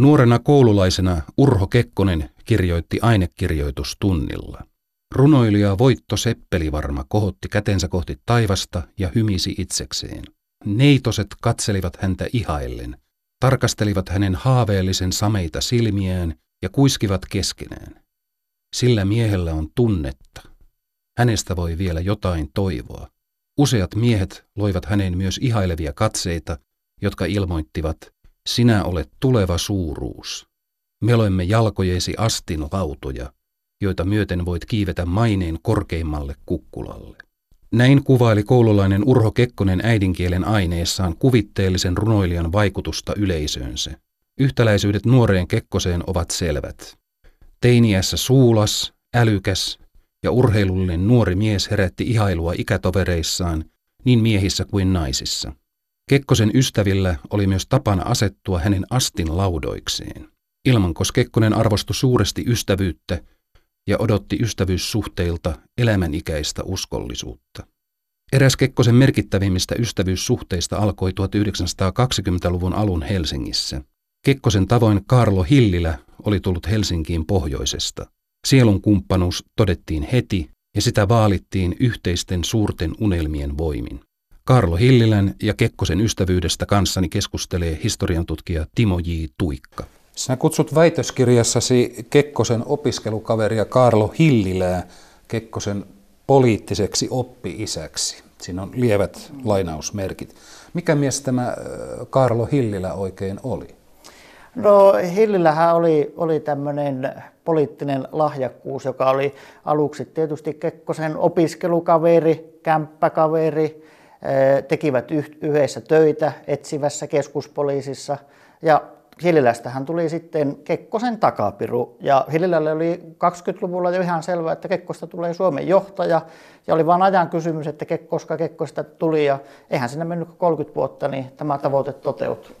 Nuorena koululaisena Urho Kekkonen kirjoitti ainekirjoitustunnilla. Runoilija Voitto Seppelivarma kohotti kätensä kohti taivasta ja hymisi itsekseen. Neitoset katselivat häntä ihaillen, tarkastelivat hänen haaveellisen sameita silmiään ja kuiskivat keskenään. Sillä miehellä on tunnetta. Hänestä voi vielä jotain toivoa. Useat miehet loivat häneen myös ihailevia katseita, jotka ilmoittivat, sinä olet tuleva suuruus. Me olemme jalkojesi astin lautoja, joita myöten voit kiivetä maineen korkeimmalle kukkulalle. Näin kuvaili koululainen Urho Kekkonen äidinkielen aineessaan kuvitteellisen runoilijan vaikutusta yleisöönsä. Yhtäläisyydet nuoreen Kekkoseen ovat selvät. Teiniässä suulas, älykäs ja urheilullinen nuori mies herätti ihailua ikätovereissaan, niin miehissä kuin naisissa. Kekkosen ystävillä oli myös tapana asettua hänen astin laudoikseen. Ilmankos Kekkonen arvostui suuresti ystävyyttä ja odotti ystävyyssuhteilta elämänikäistä uskollisuutta. Eräs Kekkosen merkittävimmistä ystävyyssuhteista alkoi 1920-luvun alun Helsingissä. Kekkosen tavoin Karlo Hillilä oli tullut Helsinkiin pohjoisesta. Sielun kumppanuus todettiin heti ja sitä vaalittiin yhteisten suurten unelmien voimin. Karlo Hillilän ja Kekkosen ystävyydestä kanssani keskustelee historian tutkija Timo J. Tuikka. Sinä kutsut väitöskirjassasi Kekkosen opiskelukaveria Karlo Hillilää Kekkosen poliittiseksi oppi-isäksi. Siinä on lievät lainausmerkit. Mikä mies tämä Karlo Hillilä oikein oli? No Hillillähän oli, oli tämmöinen poliittinen lahjakkuus, joka oli aluksi tietysti Kekkosen opiskelukaveri, kämppäkaveri, tekivät yhdessä töitä etsivässä keskuspoliisissa ja Hililästähän tuli sitten Kekkosen takapiru. Ja Hililälle oli 20-luvulla jo ihan selvää, että Kekkosta tulee Suomen johtaja. Ja oli vain ajan kysymys, että koska Kekkosta tuli. Ja eihän sinne mennyt 30 vuotta, niin tämä tavoite toteutui.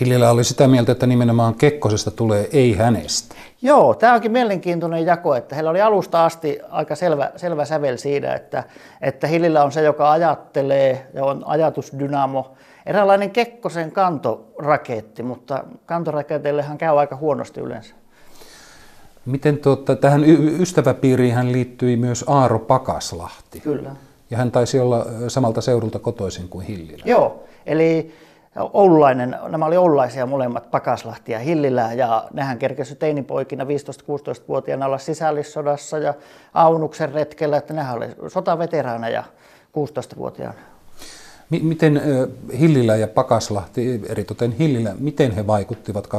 Hillilä oli sitä mieltä, että nimenomaan Kekkosesta tulee ei hänestä. Joo, tämä onkin mielenkiintoinen jako, että heillä oli alusta asti aika selvä, selvä sävel siinä, että, että Hillillä on se, joka ajattelee ja on ajatusdynamo eräänlainen Kekkosen kantoraketti, mutta kantoraketeillehan käy aika huonosti yleensä. Miten tuota, tähän ystäväpiiriin hän liittyi myös Aaro Pakaslahti. Kyllä. Ja hän taisi olla samalta seudulta kotoisin kuin Hillilä. Joo, eli Oululainen, nämä oli oululaisia molemmat, Pakaslahti ja Hillilä, ja nehän kerkesivät teinipoikina 15-16-vuotiaana olla sisällissodassa ja Aunuksen retkellä, että nehän oli sotaveteraaneja 16-vuotiaana. Miten Hillilä ja Pakaslahti, eritoten Hillilä, miten he vaikuttivat 20-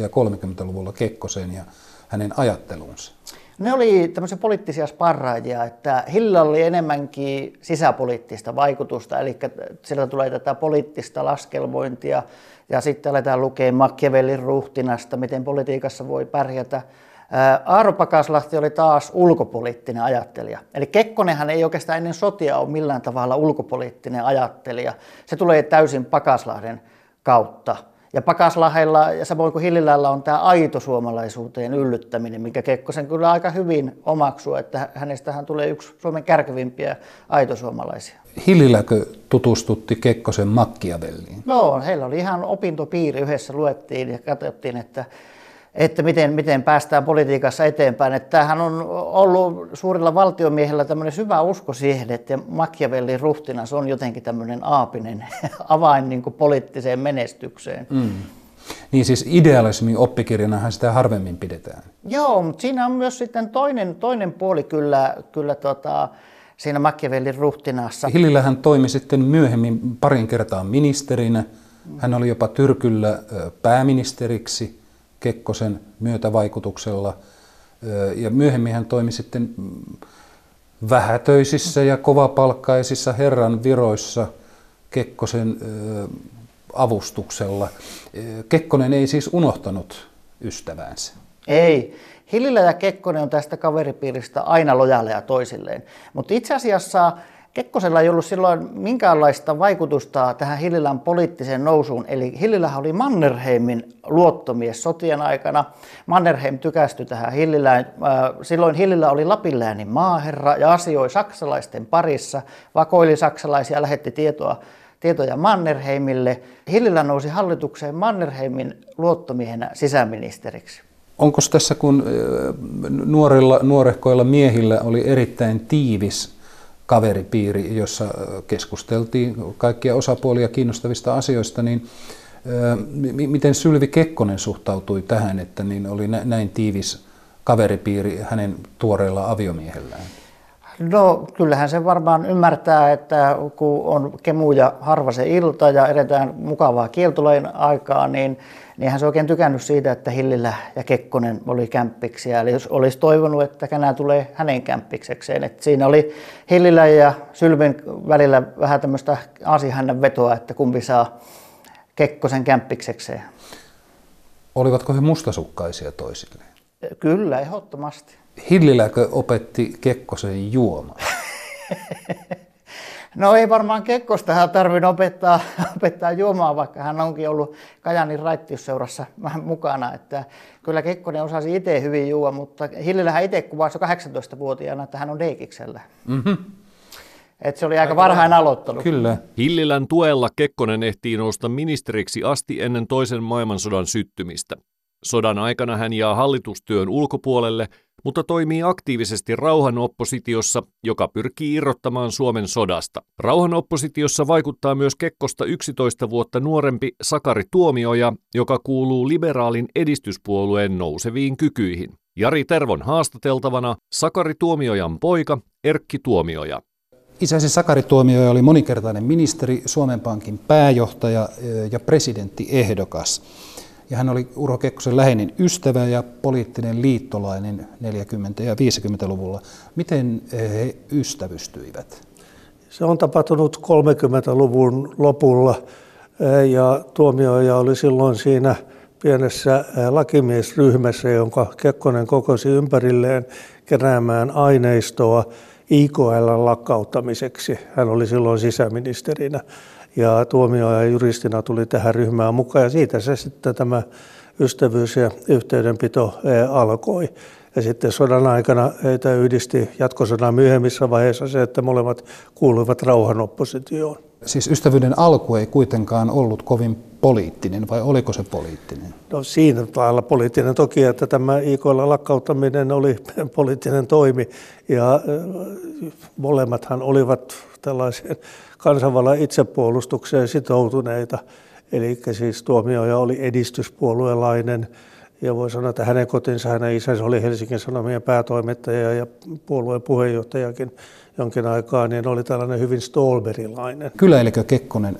ja 30-luvulla Kekkoseen ja hänen ajatteluunsa? Ne oli tämmöisiä poliittisia sparraajia, että Hillillä oli enemmänkin sisäpoliittista vaikutusta, eli sieltä tulee tätä poliittista laskelmointia, ja sitten aletaan lukea Machiavellin ruhtinasta, miten politiikassa voi pärjätä. Aaro Pakaslahti oli taas ulkopoliittinen ajattelija. Eli Kekkonenhan ei oikeastaan ennen sotia ole millään tavalla ulkopoliittinen ajattelija. Se tulee täysin Pakaslahden kautta. Ja Pakaslahella ja samoin kuin Hillilällä on tämä aito suomalaisuuteen yllyttäminen, mikä Kekkosen kyllä aika hyvin omaksuu, että hänestähän tulee yksi Suomen kärkevimpiä aitosuomalaisia. Hilliläkö tutustutti Kekkosen Makkiavelliin? No, heillä oli ihan opintopiiri, yhdessä luettiin ja katsottiin, että että miten, miten päästään politiikassa eteenpäin. Että tämähän on ollut suurilla valtiomiehillä tämmöinen syvä usko siihen, että Machiavellin ruhtinas on jotenkin tämmöinen aapinen avain niin kuin poliittiseen menestykseen. Mm. Niin siis idealismin oppikirjanahan sitä harvemmin pidetään. Joo, mutta siinä on myös sitten toinen, toinen puoli kyllä, kyllä tota, siinä Machiavellin ruhtinaassa. Hillilä hän toimi sitten myöhemmin parin kertaa ministerinä. Hän oli jopa Tyrkyllä pääministeriksi Kekkosen myötävaikutuksella. Ja myöhemmin hän toimi sitten vähätöisissä ja kovapalkkaisissa herran viroissa Kekkosen avustuksella. Kekkonen ei siis unohtanut ystäväänsä. Ei. Hillilä ja Kekkonen on tästä kaveripiiristä aina lojaaleja toisilleen. Mutta itse asiassa Kekkosella ei ollut silloin minkäänlaista vaikutusta tähän Hillilän poliittiseen nousuun. Eli Hillilä oli Mannerheimin luottomies sotien aikana. Mannerheim tykästyi tähän Hillilään. Äh, silloin Hillilä oli Lapinläänin maaherra ja asioi saksalaisten parissa, vakoili saksalaisia, lähetti tietoa tietoja Mannerheimille. Hillilä nousi hallitukseen Mannerheimin luottomiehenä sisäministeriksi. Onko tässä, kun nuorilla, nuorehkoilla miehillä oli erittäin tiivis kaveripiiri, jossa keskusteltiin kaikkia osapuolia kiinnostavista asioista, niin miten Sylvi Kekkonen suhtautui tähän, että niin oli näin tiivis kaveripiiri hänen tuoreella aviomiehellään? No kyllähän se varmaan ymmärtää, että kun on kemuja harva se ilta ja edetään mukavaa kieltolain aikaa, niin, niin hän se oikein tykännyt siitä, että Hillillä ja Kekkonen oli kämppiksiä. Eli jos olisi toivonut, että kenää tulee hänen kämppiksekseen. että siinä oli Hillillä ja Sylvin välillä vähän tämmöistä aasihännän vetoa, että kumpi saa Kekkosen kämppiksekseen. Olivatko he mustasukkaisia toisilleen? Kyllä, ehdottomasti. Hilliläkö opetti Kekkosen juomaan? No ei varmaan Kekkosta tarvinnut opettaa, opettaa juomaan, vaikka hän onkin ollut Kajanin raittiusseurassa vähän mukana. Että kyllä Kekkonen osasi itse hyvin juua, mutta Hillilähän itse kuvasi jo 18-vuotiaana, että hän on Deikiksellä. Mm-hmm. Et se oli aika varhain aloittanut. Kyllä. Hillilän tuella Kekkonen ehtii nousta ministeriksi asti ennen toisen maailmansodan syttymistä. Sodan aikana hän jää hallitustyön ulkopuolelle, mutta toimii aktiivisesti rauhanoppositiossa, joka pyrkii irrottamaan Suomen sodasta. Rauhanoppositiossa vaikuttaa myös Kekkosta 11 vuotta nuorempi Sakari Tuomioja, joka kuuluu liberaalin edistyspuolueen nouseviin kykyihin. Jari Tervon haastateltavana Sakari Tuomiojan poika Erkki Tuomioja. Isäsi Sakari Tuomioja oli monikertainen ministeri, Suomen Pankin pääjohtaja ja presidenttiehdokas. Ja hän oli Urho Kekkosen läheinen ystävä ja poliittinen liittolainen 40- ja 50-luvulla. Miten he ystävystyivät? Se on tapahtunut 30-luvun lopulla ja Tuomioja oli silloin siinä pienessä lakimiesryhmässä, jonka Kekkonen kokosi ympärilleen keräämään aineistoa IKL lakkauttamiseksi. Hän oli silloin sisäministerinä ja tuomioja juristina tuli tähän ryhmään mukaan ja siitä se sitten tämä ystävyys ja yhteydenpito eh, alkoi. Ja sitten sodan aikana heitä yhdisti jatkosodan myöhemmissä vaiheissa se, että molemmat kuuluivat rauhanoppositioon. Siis ystävyyden alku ei kuitenkaan ollut kovin poliittinen, vai oliko se poliittinen? No siinä lailla poliittinen toki, että tämä IKL lakkauttaminen oli poliittinen toimi, ja molemmathan olivat tällaisen kansanvallan itsepuolustukseen sitoutuneita. Eli siis tuomioja oli edistyspuolueelainen ja voi sanoa, että hänen kotinsa, hänen isänsä oli Helsingin Sanomien päätoimittaja ja puolueen puheenjohtajakin jonkin aikaa, niin oli tällainen hyvin stolberilainen. Kyläilikö Kekkonen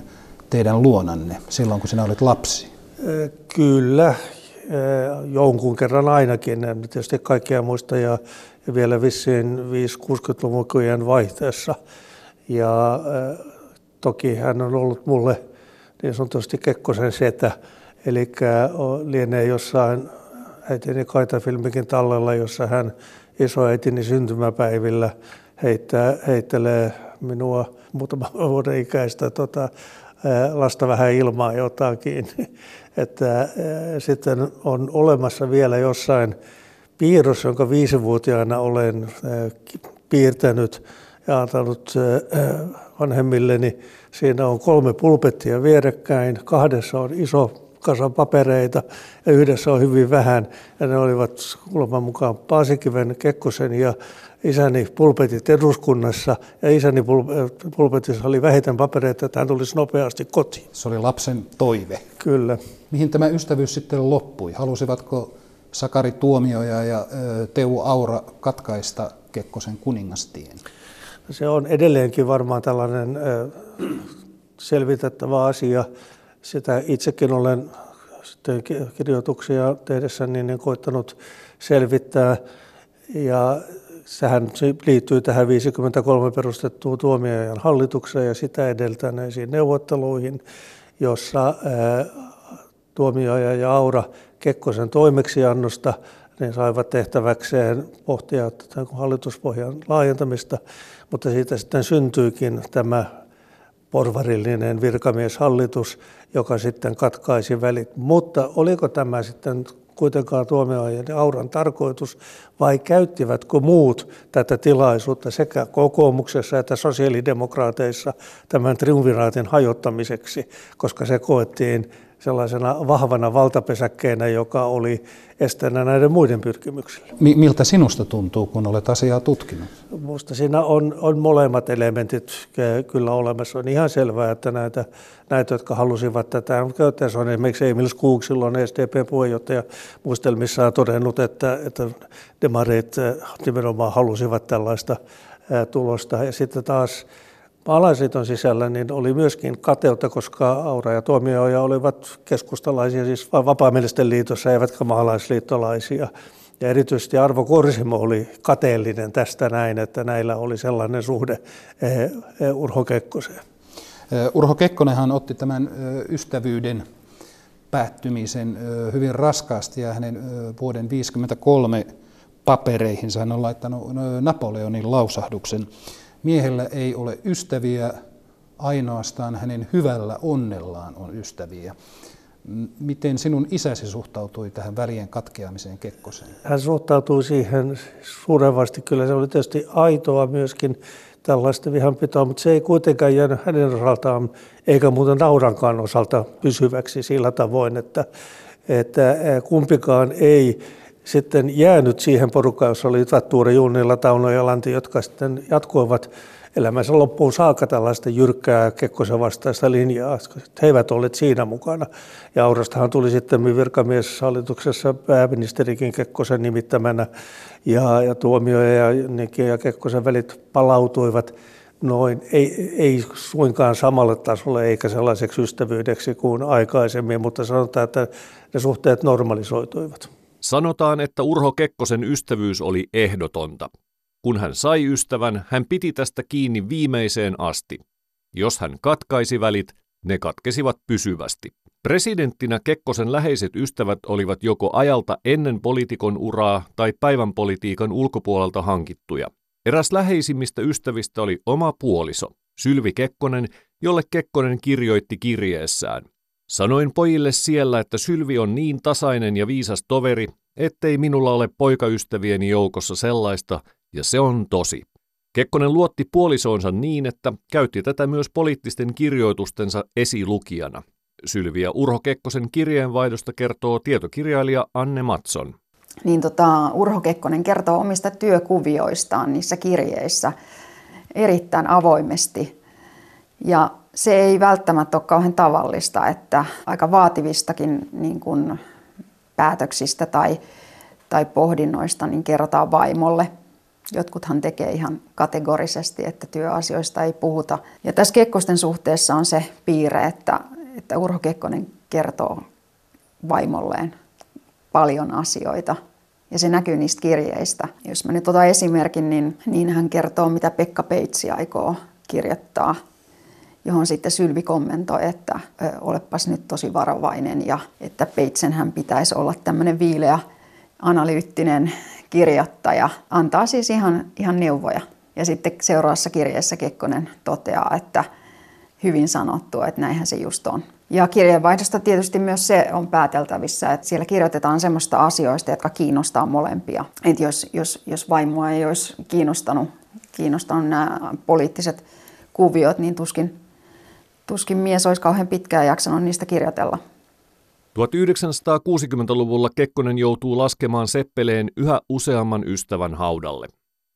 teidän luonanne silloin, kun sinä olit lapsi? Kyllä, jonkun kerran ainakin. En tietysti kaikkia muista ja, vielä vissiin 5-60-luvun vaihteessa. Ja toki hän on ollut mulle niin sanotusti Kekkosen setä, eli lienee jossain äitini kaitafilmikin tallella, jossa hän isoäitini syntymäpäivillä heittää, heittelee minua muutama vuoden ikäistä tota, lasta vähän ilmaa jotakin. Että sitten on olemassa vielä jossain piirros, jonka viisivuotiaana olen piirtänyt ja antanut vanhemmilleni. Siinä on kolme pulpettia vierekkäin, kahdessa on iso kasa papereita ja yhdessä on hyvin vähän. Ja ne olivat kuuleman mukaan Paasikiven, Kekkosen ja isäni pulpetit eduskunnassa. Ja isäni pulpetissa oli vähiten papereita, että hän tulisi nopeasti kotiin. Se oli lapsen toive. Kyllä. Mihin tämä ystävyys sitten loppui? Halusivatko Sakari Tuomioja ja Teu Aura katkaista Kekkosen kuningastien? Se on edelleenkin varmaan tällainen selvitettävä asia. Sitä itsekin olen sitten kirjoituksia tehdessä niin koittanut selvittää. Ja sehän liittyy tähän 53 perustettuun tuomioajan hallitukseen ja sitä edeltäneisiin neuvotteluihin, jossa tuomioaja ja Aura Kekkosen toimeksiannosta niin saivat tehtäväkseen pohtia hallituspohjan laajentamista mutta siitä sitten syntyikin tämä porvarillinen virkamieshallitus, joka sitten katkaisi välit. Mutta oliko tämä sitten kuitenkaan tuomioajan ja auran tarkoitus, vai käyttivätkö muut tätä tilaisuutta sekä kokoomuksessa että sosiaalidemokraateissa tämän triumviraatin hajottamiseksi, koska se koettiin sellaisena vahvana valtapesäkkeenä, joka oli esteenä näiden muiden pyrkimyksille. Miltä sinusta tuntuu, kun olet asiaa tutkinut? Minusta siinä on, on molemmat elementit kyllä olemassa. On ihan selvää, että näitä, näitä jotka halusivat tätä, se on esimerkiksi Emil Skog, silloin SDP-puheenjohtaja, muistelmissaan todennut, että, että demarit nimenomaan halusivat tällaista tulosta. Ja sitten taas maalaisliiton sisällä niin oli myöskin kateutta, koska Aura ja Tuomioja olivat keskustalaisia, siis vapaamielisten liitossa, eivätkä maalaisliittolaisia. Ja erityisesti Arvo Korsimo oli kateellinen tästä näin, että näillä oli sellainen suhde eh, eh, Urho Kekkoseen. Eh, Urho Kekkonenhan otti tämän ystävyyden päättymisen hyvin raskaasti ja hänen vuoden 1953 papereihinsa hän on laittanut Napoleonin lausahduksen Miehellä ei ole ystäviä, ainoastaan hänen hyvällä onnellaan on ystäviä. Miten sinun isäsi suhtautui tähän välien katkeamiseen Kekkoseen? Hän suhtautui siihen suurevasti. Kyllä se oli tietysti aitoa myöskin tällaista vihanpitoa, mutta se ei kuitenkaan jäänyt hänen osaltaan, eikä muuten Naurankaan osalta pysyväksi sillä tavoin, että, että kumpikaan ei sitten jäänyt siihen porukkaan, jossa oli Tuure Junnilla, Tauno ja Lanti, jotka sitten jatkoivat elämänsä loppuun saakka tällaista jyrkkää Kekkosen vastaista linjaa. He eivät olleet siinä mukana. Ja Aurastahan tuli sitten virkamieshallituksessa pääministerikin Kekkosen nimittämänä ja, ja tuomioja ja, ja Kekkosen välit palautuivat noin, ei, ei suinkaan samalle tasolle eikä sellaiseksi ystävyydeksi kuin aikaisemmin, mutta sanotaan, että ne suhteet normalisoituivat. Sanotaan, että Urho Kekkosen ystävyys oli ehdotonta. Kun hän sai ystävän, hän piti tästä kiinni viimeiseen asti. Jos hän katkaisi välit, ne katkesivat pysyvästi. Presidenttinä Kekkosen läheiset ystävät olivat joko ajalta ennen poliitikon uraa tai päivän politiikan ulkopuolelta hankittuja. Eräs läheisimmistä ystävistä oli oma puoliso, Sylvi Kekkonen, jolle Kekkonen kirjoitti kirjeessään – Sanoin pojille siellä, että Sylvi on niin tasainen ja viisas toveri, ettei minulla ole poikaystävieni joukossa sellaista, ja se on tosi. Kekkonen luotti puolisoonsa niin, että käytti tätä myös poliittisten kirjoitustensa esilukijana. Sylvi ja Urho Kekkosen kirjeenvaihdosta kertoo tietokirjailija Anne Matson. Niin tota, Urho Kekkonen kertoo omista työkuvioistaan niissä kirjeissä erittäin avoimesti. Ja se ei välttämättä ole kauhean tavallista, että aika vaativistakin niin kuin päätöksistä tai, tai pohdinnoista niin kerrotaan vaimolle. Jotkuthan tekee ihan kategorisesti, että työasioista ei puhuta. Ja tässä Kekkosten suhteessa on se piirre, että, että Urho Kekkonen kertoo vaimolleen paljon asioita. Ja se näkyy niistä kirjeistä. Jos mä nyt otan esimerkin, niin, niin hän kertoo, mitä Pekka Peitsi aikoo kirjoittaa johon sitten Sylvi kommentoi, että olepas nyt tosi varovainen ja että Peitsenhän pitäisi olla tämmöinen viileä analyyttinen kirjoittaja. Antaa siis ihan, ihan neuvoja. Ja sitten seuraavassa kirjeessä Kekkonen toteaa, että hyvin sanottu, että näinhän se just on. Ja kirjeenvaihdosta tietysti myös se on pääteltävissä, että siellä kirjoitetaan semmoista asioista, jotka kiinnostaa molempia. Että jos, jos, jos vaimoa ei olisi kiinnostanut, kiinnostanut nämä poliittiset kuviot, niin tuskin Tuskin mies olisi kauhean pitkään jaksanut niistä kirjoitella. 1960-luvulla Kekkonen joutuu laskemaan Seppeleen yhä useamman ystävän haudalle.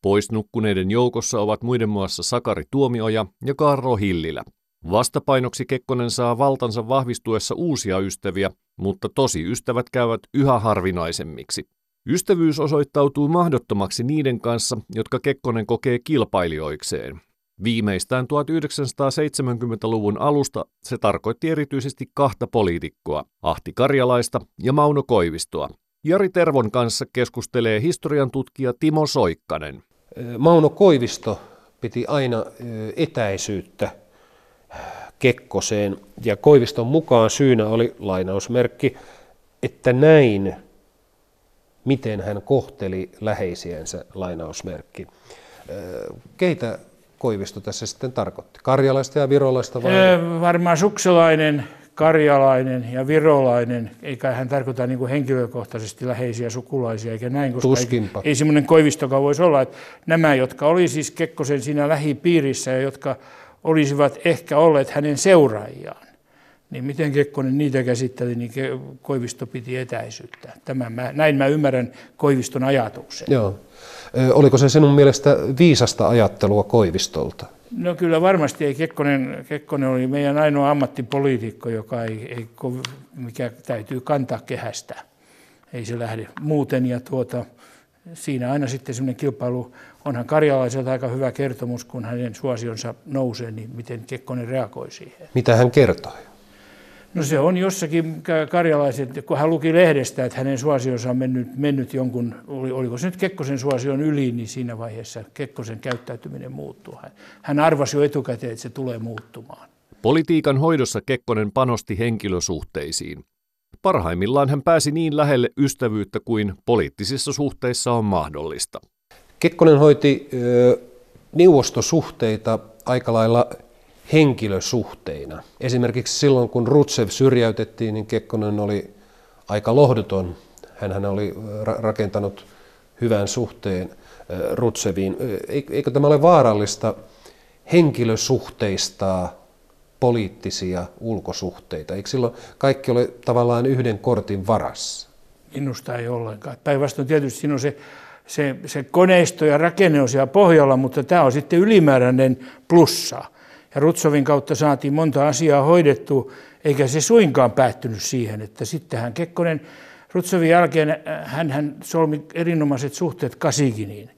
Pois nukkuneiden joukossa ovat muiden muassa Sakari Tuomioja ja Karro Hillilä. Vastapainoksi Kekkonen saa valtansa vahvistuessa uusia ystäviä, mutta tosi ystävät käyvät yhä harvinaisemmiksi. Ystävyys osoittautuu mahdottomaksi niiden kanssa, jotka Kekkonen kokee kilpailijoikseen. Viimeistään 1970-luvun alusta se tarkoitti erityisesti kahta poliitikkoa, Ahti Karjalaista ja Mauno Koivistoa. Jari Tervon kanssa keskustelee historian tutkija Timo Soikkanen. Mauno Koivisto piti aina etäisyyttä Kekkoseen ja Koiviston mukaan syynä oli lainausmerkki, että näin, miten hän kohteli läheisiensä lainausmerkki. Keitä Koivisto tässä sitten tarkoitti? Karjalaista ja virolaista vai? Varmaan sukselainen karjalainen ja virolainen, eikä hän tarkoita niin kuin henkilökohtaisesti läheisiä sukulaisia eikä näin, koska Tuskinpa. ei, ei semmoinen koivistoka voisi olla. Että nämä, jotka oli siis Kekkosen siinä lähipiirissä ja jotka olisivat ehkä olleet hänen seuraajiaan, niin miten Kekkonen niitä käsitteli, niin Koivisto piti etäisyyttä. Tämän mä, näin mä ymmärrän Koiviston ajatuksen. Joo. Oliko se sinun mielestä viisasta ajattelua Koivistolta? No kyllä varmasti ei. Kekkonen, Kekkonen oli meidän ainoa ammattipoliitikko, joka ei, ei, mikä täytyy kantaa kehästä. Ei se lähde muuten. Ja tuota, siinä aina sitten semmoinen kilpailu, onhan karjalaiselta aika hyvä kertomus, kun hänen suosionsa nousee, niin miten Kekkonen reagoi siihen. Mitä hän kertoi? No se on jossakin karjalaiset, kun hän luki lehdestä, että hänen suosionsa on mennyt, mennyt jonkun, oliko se nyt Kekkosen suosion yli, niin siinä vaiheessa Kekkosen käyttäytyminen muuttuu. Hän arvasi jo etukäteen, että se tulee muuttumaan. Politiikan hoidossa Kekkonen panosti henkilösuhteisiin. Parhaimmillaan hän pääsi niin lähelle ystävyyttä kuin poliittisissa suhteissa on mahdollista. Kekkonen hoiti ö, neuvostosuhteita aika lailla henkilösuhteina. Esimerkiksi silloin, kun Rutsev syrjäytettiin, niin Kekkonen oli aika lohduton. Hän oli rakentanut hyvän suhteen Rutseviin. Eikö tämä ole vaarallista henkilösuhteista poliittisia ulkosuhteita? Eikö silloin kaikki ole tavallaan yhden kortin varassa? Minusta ei ollenkaan. Päinvastoin tietysti siinä on se, se, se koneisto ja rakenne on siellä pohjalla, mutta tämä on sitten ylimääräinen plussa. Ja Rutsovin kautta saatiin monta asiaa hoidettua, eikä se suinkaan päättynyt siihen, että sittenhän Kekkonen Rutsovin jälkeen äh, hän, hän solmi erinomaiset suhteet Kasikiniin.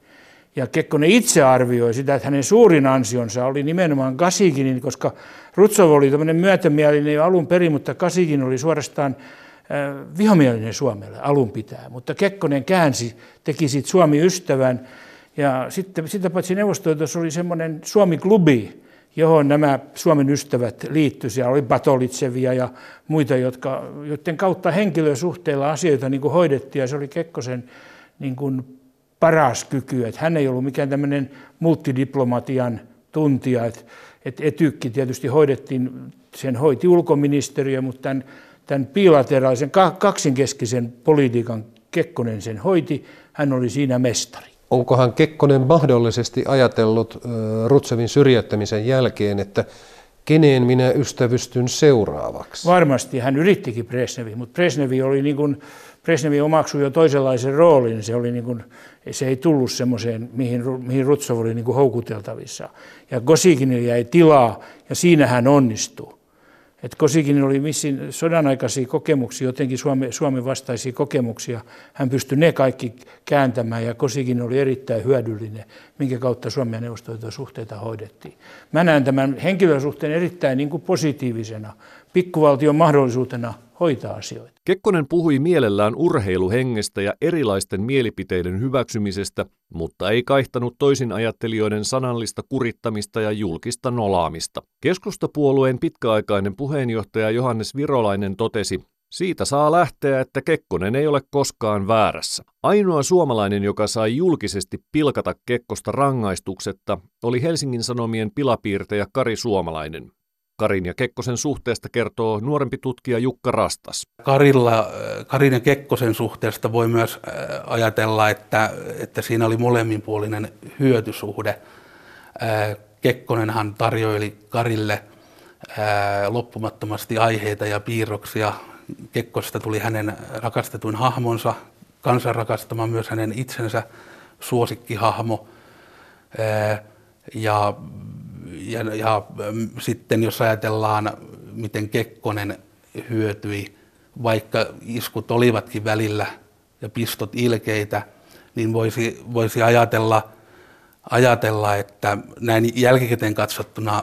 Ja Kekkonen itse arvioi sitä, että hänen suurin ansionsa oli nimenomaan Kasikinin, koska Rutsov oli tämmöinen myötämielinen jo alun perin, mutta Kasikin oli suorastaan äh, vihamielinen Suomelle alun pitää. Mutta Kekkonen käänsi, teki siitä Suomi-ystävän. Ja sitten sitä paitsi neuvostoitos oli semmoinen Suomi-klubi, johon nämä Suomen ystävät liittyivät. Siellä oli Batolitsevia ja muita, jotka, joiden kautta henkilösuhteilla asioita niin kuin hoidettiin. Ja se oli Kekkosen niin kuin paras kyky. Että hän ei ollut mikään tämmöinen multidiplomatian tuntija. Että et etykki tietysti hoidettiin, sen hoiti ulkoministeriö, mutta tämän, tämän bilateraalisen kaksinkeskisen politiikan Kekkonen sen hoiti. Hän oli siinä mestari. Onkohan Kekkonen mahdollisesti ajatellut Rutsevin syrjäyttämisen jälkeen, että keneen minä ystävystyn seuraavaksi? Varmasti. Hän yrittikin Presnevi, mutta Presnevi oli niin kuin, Presnevi omaksui jo toisenlaisen roolin. Se, oli niin kuin, se ei tullut semmoiseen, mihin, mihin Rutsov oli niin kuin houkuteltavissa. Ja Gosikinille jäi tilaa, ja siinä hän onnistui. Että Kosikin oli missin sodan aikaisia kokemuksia, jotenkin Suomen, Suomen vastaisia kokemuksia. Hän pystyi ne kaikki kääntämään ja Kosikin oli erittäin hyödyllinen, minkä kautta Suomen ja Neuvostoliiton suhteita hoidettiin. Mä näen tämän henkilösuhteen erittäin niin kuin positiivisena, pikkuvaltion mahdollisuutena hoitaa asioita. Kekkonen puhui mielellään urheiluhengestä ja erilaisten mielipiteiden hyväksymisestä, mutta ei kaihtanut toisin ajattelijoiden sanallista kurittamista ja julkista nolaamista. Keskustapuolueen pitkäaikainen puheenjohtaja Johannes Virolainen totesi, siitä saa lähteä, että Kekkonen ei ole koskaan väärässä. Ainoa suomalainen, joka sai julkisesti pilkata Kekkosta rangaistuksetta, oli Helsingin Sanomien pilapiirtejä Kari Suomalainen. Karin ja Kekkosen suhteesta kertoo nuorempi tutkija Jukka Rastas. Karilla, äh, Karin ja Kekkosen suhteesta voi myös äh, ajatella, että, että siinä oli molemminpuolinen hyötysuhde. Äh, Kekkonenhan tarjoili Karille loppumattomasti aiheita ja piirroksia. Kekkosta tuli hänen rakastetuin hahmonsa, kansan rakastama myös hänen itsensä suosikkihahmo. Ja ja, ja mm, sitten jos ajatellaan, miten Kekkonen hyötyi, vaikka iskut olivatkin välillä ja pistot ilkeitä, niin voisi, voisi ajatella, ajatella, että näin jälkikäteen katsottuna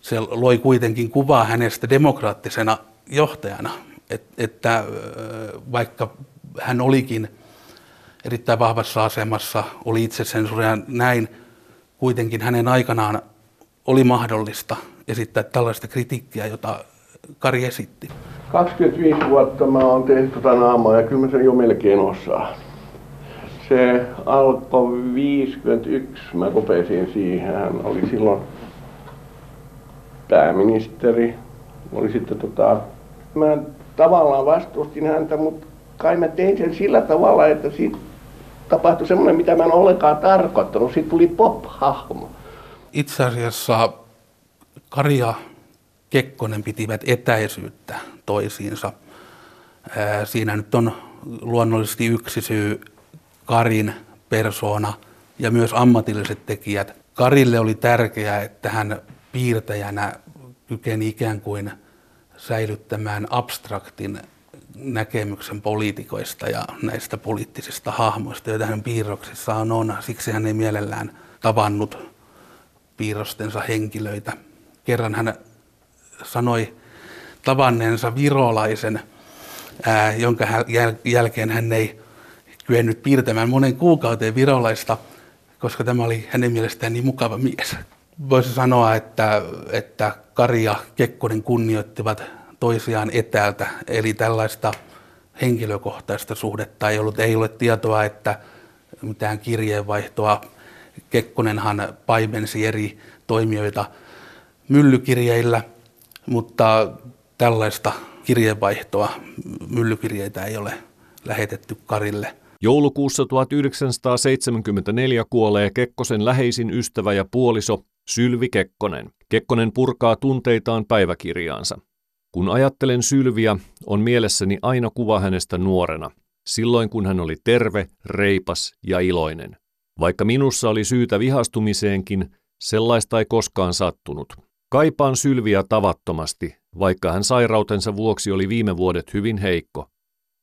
se loi kuitenkin kuvaa hänestä demokraattisena johtajana, Et, että vaikka hän olikin erittäin vahvassa asemassa, oli itsesensuuria näin, kuitenkin hänen aikanaan oli mahdollista esittää tällaista kritiikkiä, jota Kari esitti? 25 vuotta mä oon tehnyt tota naamaa ja kyllä mä sen jo melkein osaa. Se alkoi 51, mä rupesin siihen. Hän oli silloin pääministeri. Oli sitten tota mä tavallaan vastustin häntä, mutta kai mä tein sen sillä tavalla, että siitä tapahtui semmoinen, mitä mä en ollenkaan tarkoittanut. Siitä tuli pop-hahmo. Itse asiassa Kari ja Kekkonen pitivät etäisyyttä toisiinsa. Siinä nyt on luonnollisesti yksi syy Karin persoona ja myös ammatilliset tekijät. Karille oli tärkeää, että hän piirtäjänä kykeni ikään kuin säilyttämään abstraktin näkemyksen poliitikoista ja näistä poliittisista hahmoista, joita hän piirroksissaan on. Siksi hän ei mielellään tavannut piirrostensa henkilöitä. Kerran hän sanoi tavanneensa virolaisen, ää, jonka jälkeen hän ei kyennyt piirtämään monen kuukauteen virolaista, koska tämä oli hänen mielestään niin mukava mies. Voisi sanoa, että, että Kari ja Kekkonen kunnioittivat toisiaan etäältä, eli tällaista henkilökohtaista suhdetta ei ollut. Ei ole tietoa, että mitään kirjeenvaihtoa. Kekkonenhan paimensi eri toimijoita myllykirjeillä, mutta tällaista kirjeenvaihtoa, myllykirjeitä ei ole lähetetty Karille. Joulukuussa 1974 kuolee Kekkosen läheisin ystävä ja puoliso Sylvi Kekkonen. Kekkonen purkaa tunteitaan päiväkirjaansa. Kun ajattelen Sylviä, on mielessäni aina kuva hänestä nuorena, silloin kun hän oli terve, reipas ja iloinen. Vaikka minussa oli syytä vihastumiseenkin, sellaista ei koskaan sattunut. Kaipaan Sylviä tavattomasti, vaikka hän sairautensa vuoksi oli viime vuodet hyvin heikko.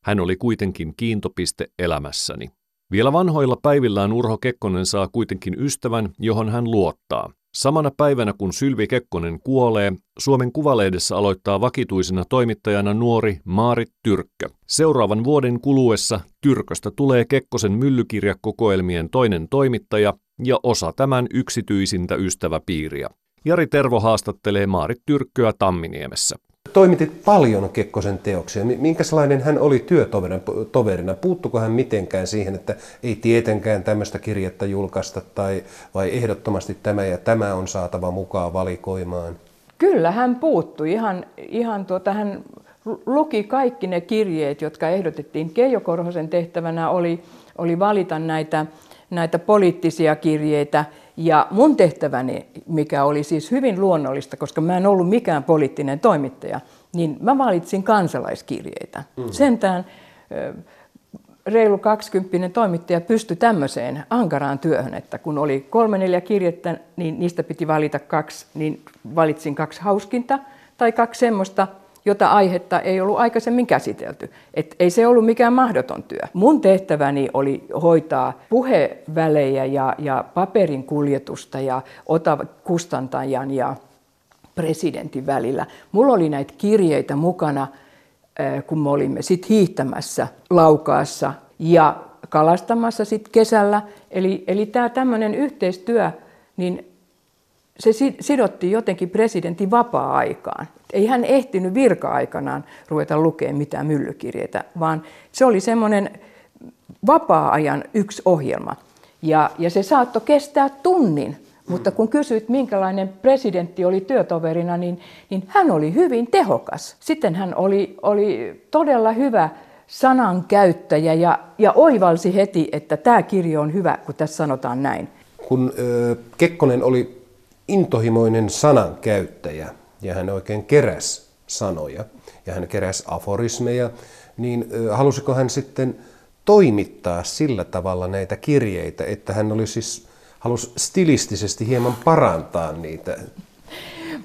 Hän oli kuitenkin kiintopiste elämässäni. Vielä vanhoilla päivillään Urho Kekkonen saa kuitenkin ystävän, johon hän luottaa. Samana päivänä kun Sylvi Kekkonen kuolee, Suomen Kuvalehdessä aloittaa vakituisena toimittajana nuori Maarit Tyrkkö. Seuraavan vuoden kuluessa Tyrköstä tulee Kekkosen myllykirjakokoelmien toinen toimittaja ja osa tämän yksityisintä ystäväpiiriä. Jari Tervo haastattelee Maarit Tyrkköä Tamminiemessä. Toimitit paljon Kekkosen teoksia. Minkälainen hän oli työtoverina? Puuttuko hän mitenkään siihen, että ei tietenkään tämmöistä kirjettä julkaista tai vai ehdottomasti tämä ja tämä on saatava mukaan valikoimaan? Kyllä hän puuttui. Ihan, ihan tuota, hän luki kaikki ne kirjeet, jotka ehdotettiin. Keijo Korhosen tehtävänä oli, oli valita näitä, näitä poliittisia kirjeitä ja mun tehtäväni, mikä oli siis hyvin luonnollista, koska mä en ollut mikään poliittinen toimittaja, niin mä valitsin kansalaiskirjeitä. Mm. Sentään reilu 20 toimittaja pystyi tämmöiseen ankaraan työhön, että kun oli kolme neljä kirjettä, niin niistä piti valita kaksi, niin valitsin kaksi hauskinta tai kaksi semmoista, jota aihetta ei ollut aikaisemmin käsitelty. Et ei se ollut mikään mahdoton työ. Mun tehtäväni oli hoitaa puhevälejä ja, ja paperin kuljetusta ja ota kustantajan ja presidentin välillä. Mulla oli näitä kirjeitä mukana, kun me olimme sit hiihtämässä laukaassa ja kalastamassa sit kesällä. Eli, eli tämä tämmöinen yhteistyö, niin se sidotti jotenkin presidentin vapaa-aikaan. Ei hän ehtinyt virka-aikanaan ruveta lukemaan mitään myllykirjeitä, vaan se oli semmoinen vapaa-ajan yksi ohjelma. Ja, ja se saattoi kestää tunnin, mutta kun kysyit, minkälainen presidentti oli työtoverina, niin, niin hän oli hyvin tehokas. Sitten hän oli, oli todella hyvä sanankäyttäjä ja, ja oivalsi heti, että tämä kirjo on hyvä, kun tässä sanotaan näin. Kun ö, Kekkonen oli intohimoinen sanankäyttäjä, ja hän oikein keräs sanoja ja hän keräsi aforismeja, niin halusiko hän sitten toimittaa sillä tavalla näitä kirjeitä, että hän oli siis, halusi stilistisesti hieman parantaa niitä?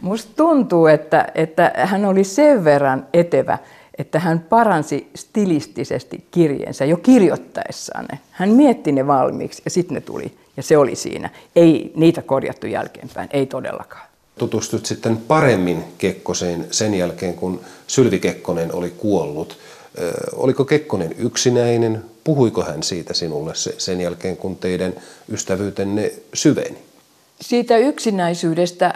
Musta tuntuu, että, että hän oli sen verran etevä, että hän paransi stilistisesti kirjeensä jo kirjoittaessaan ne. Hän mietti ne valmiiksi ja sitten ne tuli ja se oli siinä. Ei niitä korjattu jälkeenpäin, ei todellakaan tutustut sitten paremmin Kekkoseen sen jälkeen, kun Sylvi Kekkonen oli kuollut. Oliko Kekkonen yksinäinen? Puhuiko hän siitä sinulle sen jälkeen, kun teidän ystävyytenne syveni? Siitä yksinäisyydestä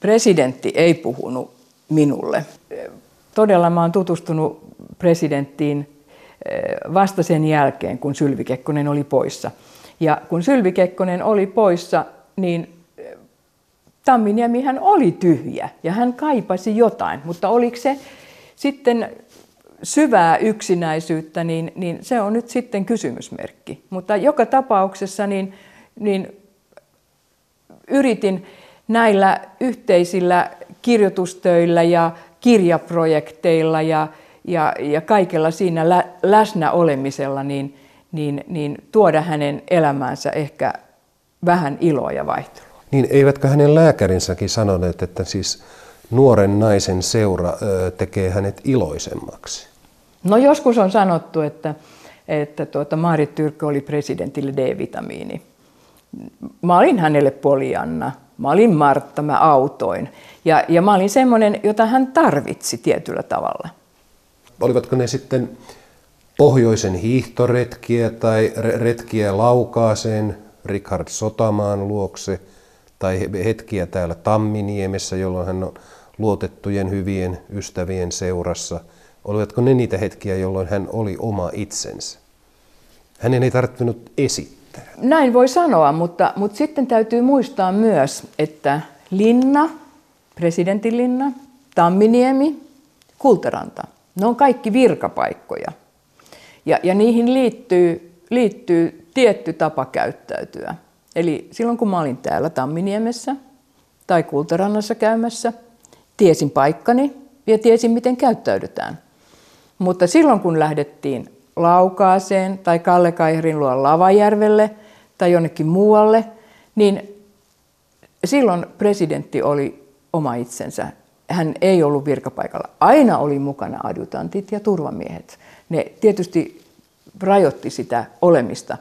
presidentti ei puhunut minulle. Todella mä olen tutustunut presidenttiin vasta sen jälkeen, kun Sylvi Kekkonen oli poissa. Ja kun Sylvi Kekkonen oli poissa, niin Tamminiemi hän oli tyhjä ja hän kaipasi jotain, mutta oliko se sitten syvää yksinäisyyttä, niin, niin se on nyt sitten kysymysmerkki. Mutta joka tapauksessa niin, niin yritin näillä yhteisillä kirjoitustöillä ja kirjaprojekteilla ja, ja, ja kaikella siinä lä, läsnä olemisella niin, niin, niin tuoda hänen elämäänsä ehkä vähän iloa ja vaihtelua. Niin eivätkö hänen lääkärinsäkin sanoneet, että siis nuoren naisen seura tekee hänet iloisemmaksi? No joskus on sanottu, että, että tuota, Maarit Tyrkkö oli presidentille D-vitamiini. Mä olin hänelle Polianna, mä olin Martta, mä autoin. Ja, ja mä olin semmoinen, jota hän tarvitsi tietyllä tavalla. Olivatko ne sitten pohjoisen hiihtoretkiä tai retkiä Laukaaseen, Richard Sotamaan luokse, tai hetkiä täällä Tamminiemessä, jolloin hän on luotettujen hyvien ystävien seurassa. Olivatko ne niitä hetkiä, jolloin hän oli oma itsensä? Hänen ei tarvinnut esittää. Näin voi sanoa, mutta, mutta sitten täytyy muistaa myös, että Linna, presidentinlinna, Tamminiemi, Kultaranta, ne on kaikki virkapaikkoja. Ja, ja niihin liittyy, liittyy tietty tapa käyttäytyä. Eli silloin kun mä olin täällä Tamminiemessä tai Kultarannassa käymässä, tiesin paikkani ja tiesin miten käyttäydytään. Mutta silloin kun lähdettiin Laukaaseen tai Kalle Kaiherin luo Lavajärvelle tai jonnekin muualle, niin silloin presidentti oli oma itsensä. Hän ei ollut virkapaikalla. Aina oli mukana adjutantit ja turvamiehet. Ne tietysti rajoitti sitä olemista.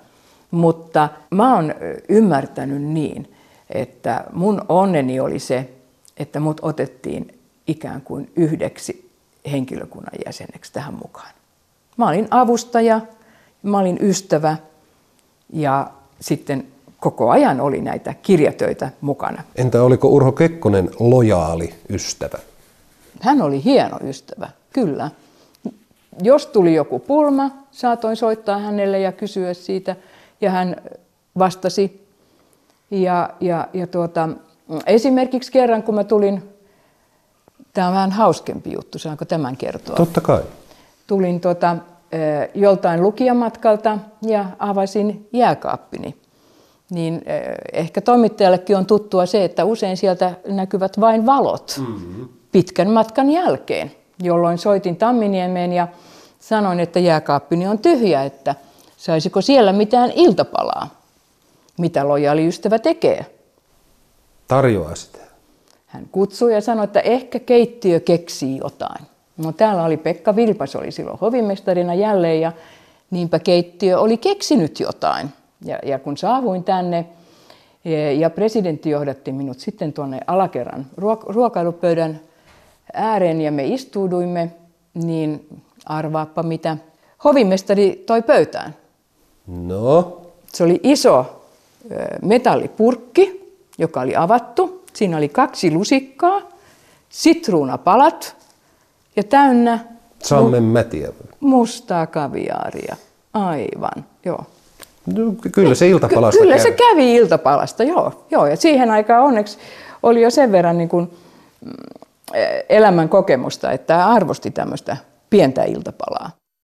Mutta mä oon ymmärtänyt niin, että mun onneni oli se, että mut otettiin ikään kuin yhdeksi henkilökunnan jäseneksi tähän mukaan. Mä olin avustaja, mä olin ystävä ja sitten koko ajan oli näitä kirjatöitä mukana. Entä oliko Urho Kekkonen lojaali ystävä? Hän oli hieno ystävä, kyllä. Jos tuli joku pulma, saatoin soittaa hänelle ja kysyä siitä – ja hän vastasi. Ja, ja, ja tuota, esimerkiksi kerran, kun mä tulin, tämä on vähän hauskempi juttu, saanko tämän kertoa? Totta kai. Tulin tuota, joltain lukijamatkalta ja avasin jääkaappini. Niin ehkä toimittajallekin on tuttua se, että usein sieltä näkyvät vain valot mm-hmm. pitkän matkan jälkeen, jolloin soitin Tamminiemeen ja sanoin, että jääkaappini on tyhjä, että – Saisiko siellä mitään iltapalaa? Mitä lojaali ystävä tekee? Tarjoaa sitä. Hän kutsui ja sanoi, että ehkä keittiö keksii jotain. No täällä oli Pekka Vilpas, oli silloin hovimestarina jälleen ja niinpä keittiö oli keksinyt jotain. Ja, ja kun saavuin tänne e, ja presidentti johdatti minut sitten tuonne alakerran ruokailupöydän ääreen ja me istuuduimme, niin arvaappa mitä hovimestari toi pöytään. No? Se oli iso metallipurkki, joka oli avattu. Siinä oli kaksi lusikkaa, sitruunapalat ja täynnä Sammen mätiä. mustaa kaviaaria. Aivan, joo. No, kyllä se iltapalasta Ky- Kyllä kävi. se kävi iltapalasta, joo. joo. Ja siihen aikaan onneksi oli jo sen verran niin kuin, mm, elämän kokemusta, että arvosti tämmöistä pientä iltapalaa.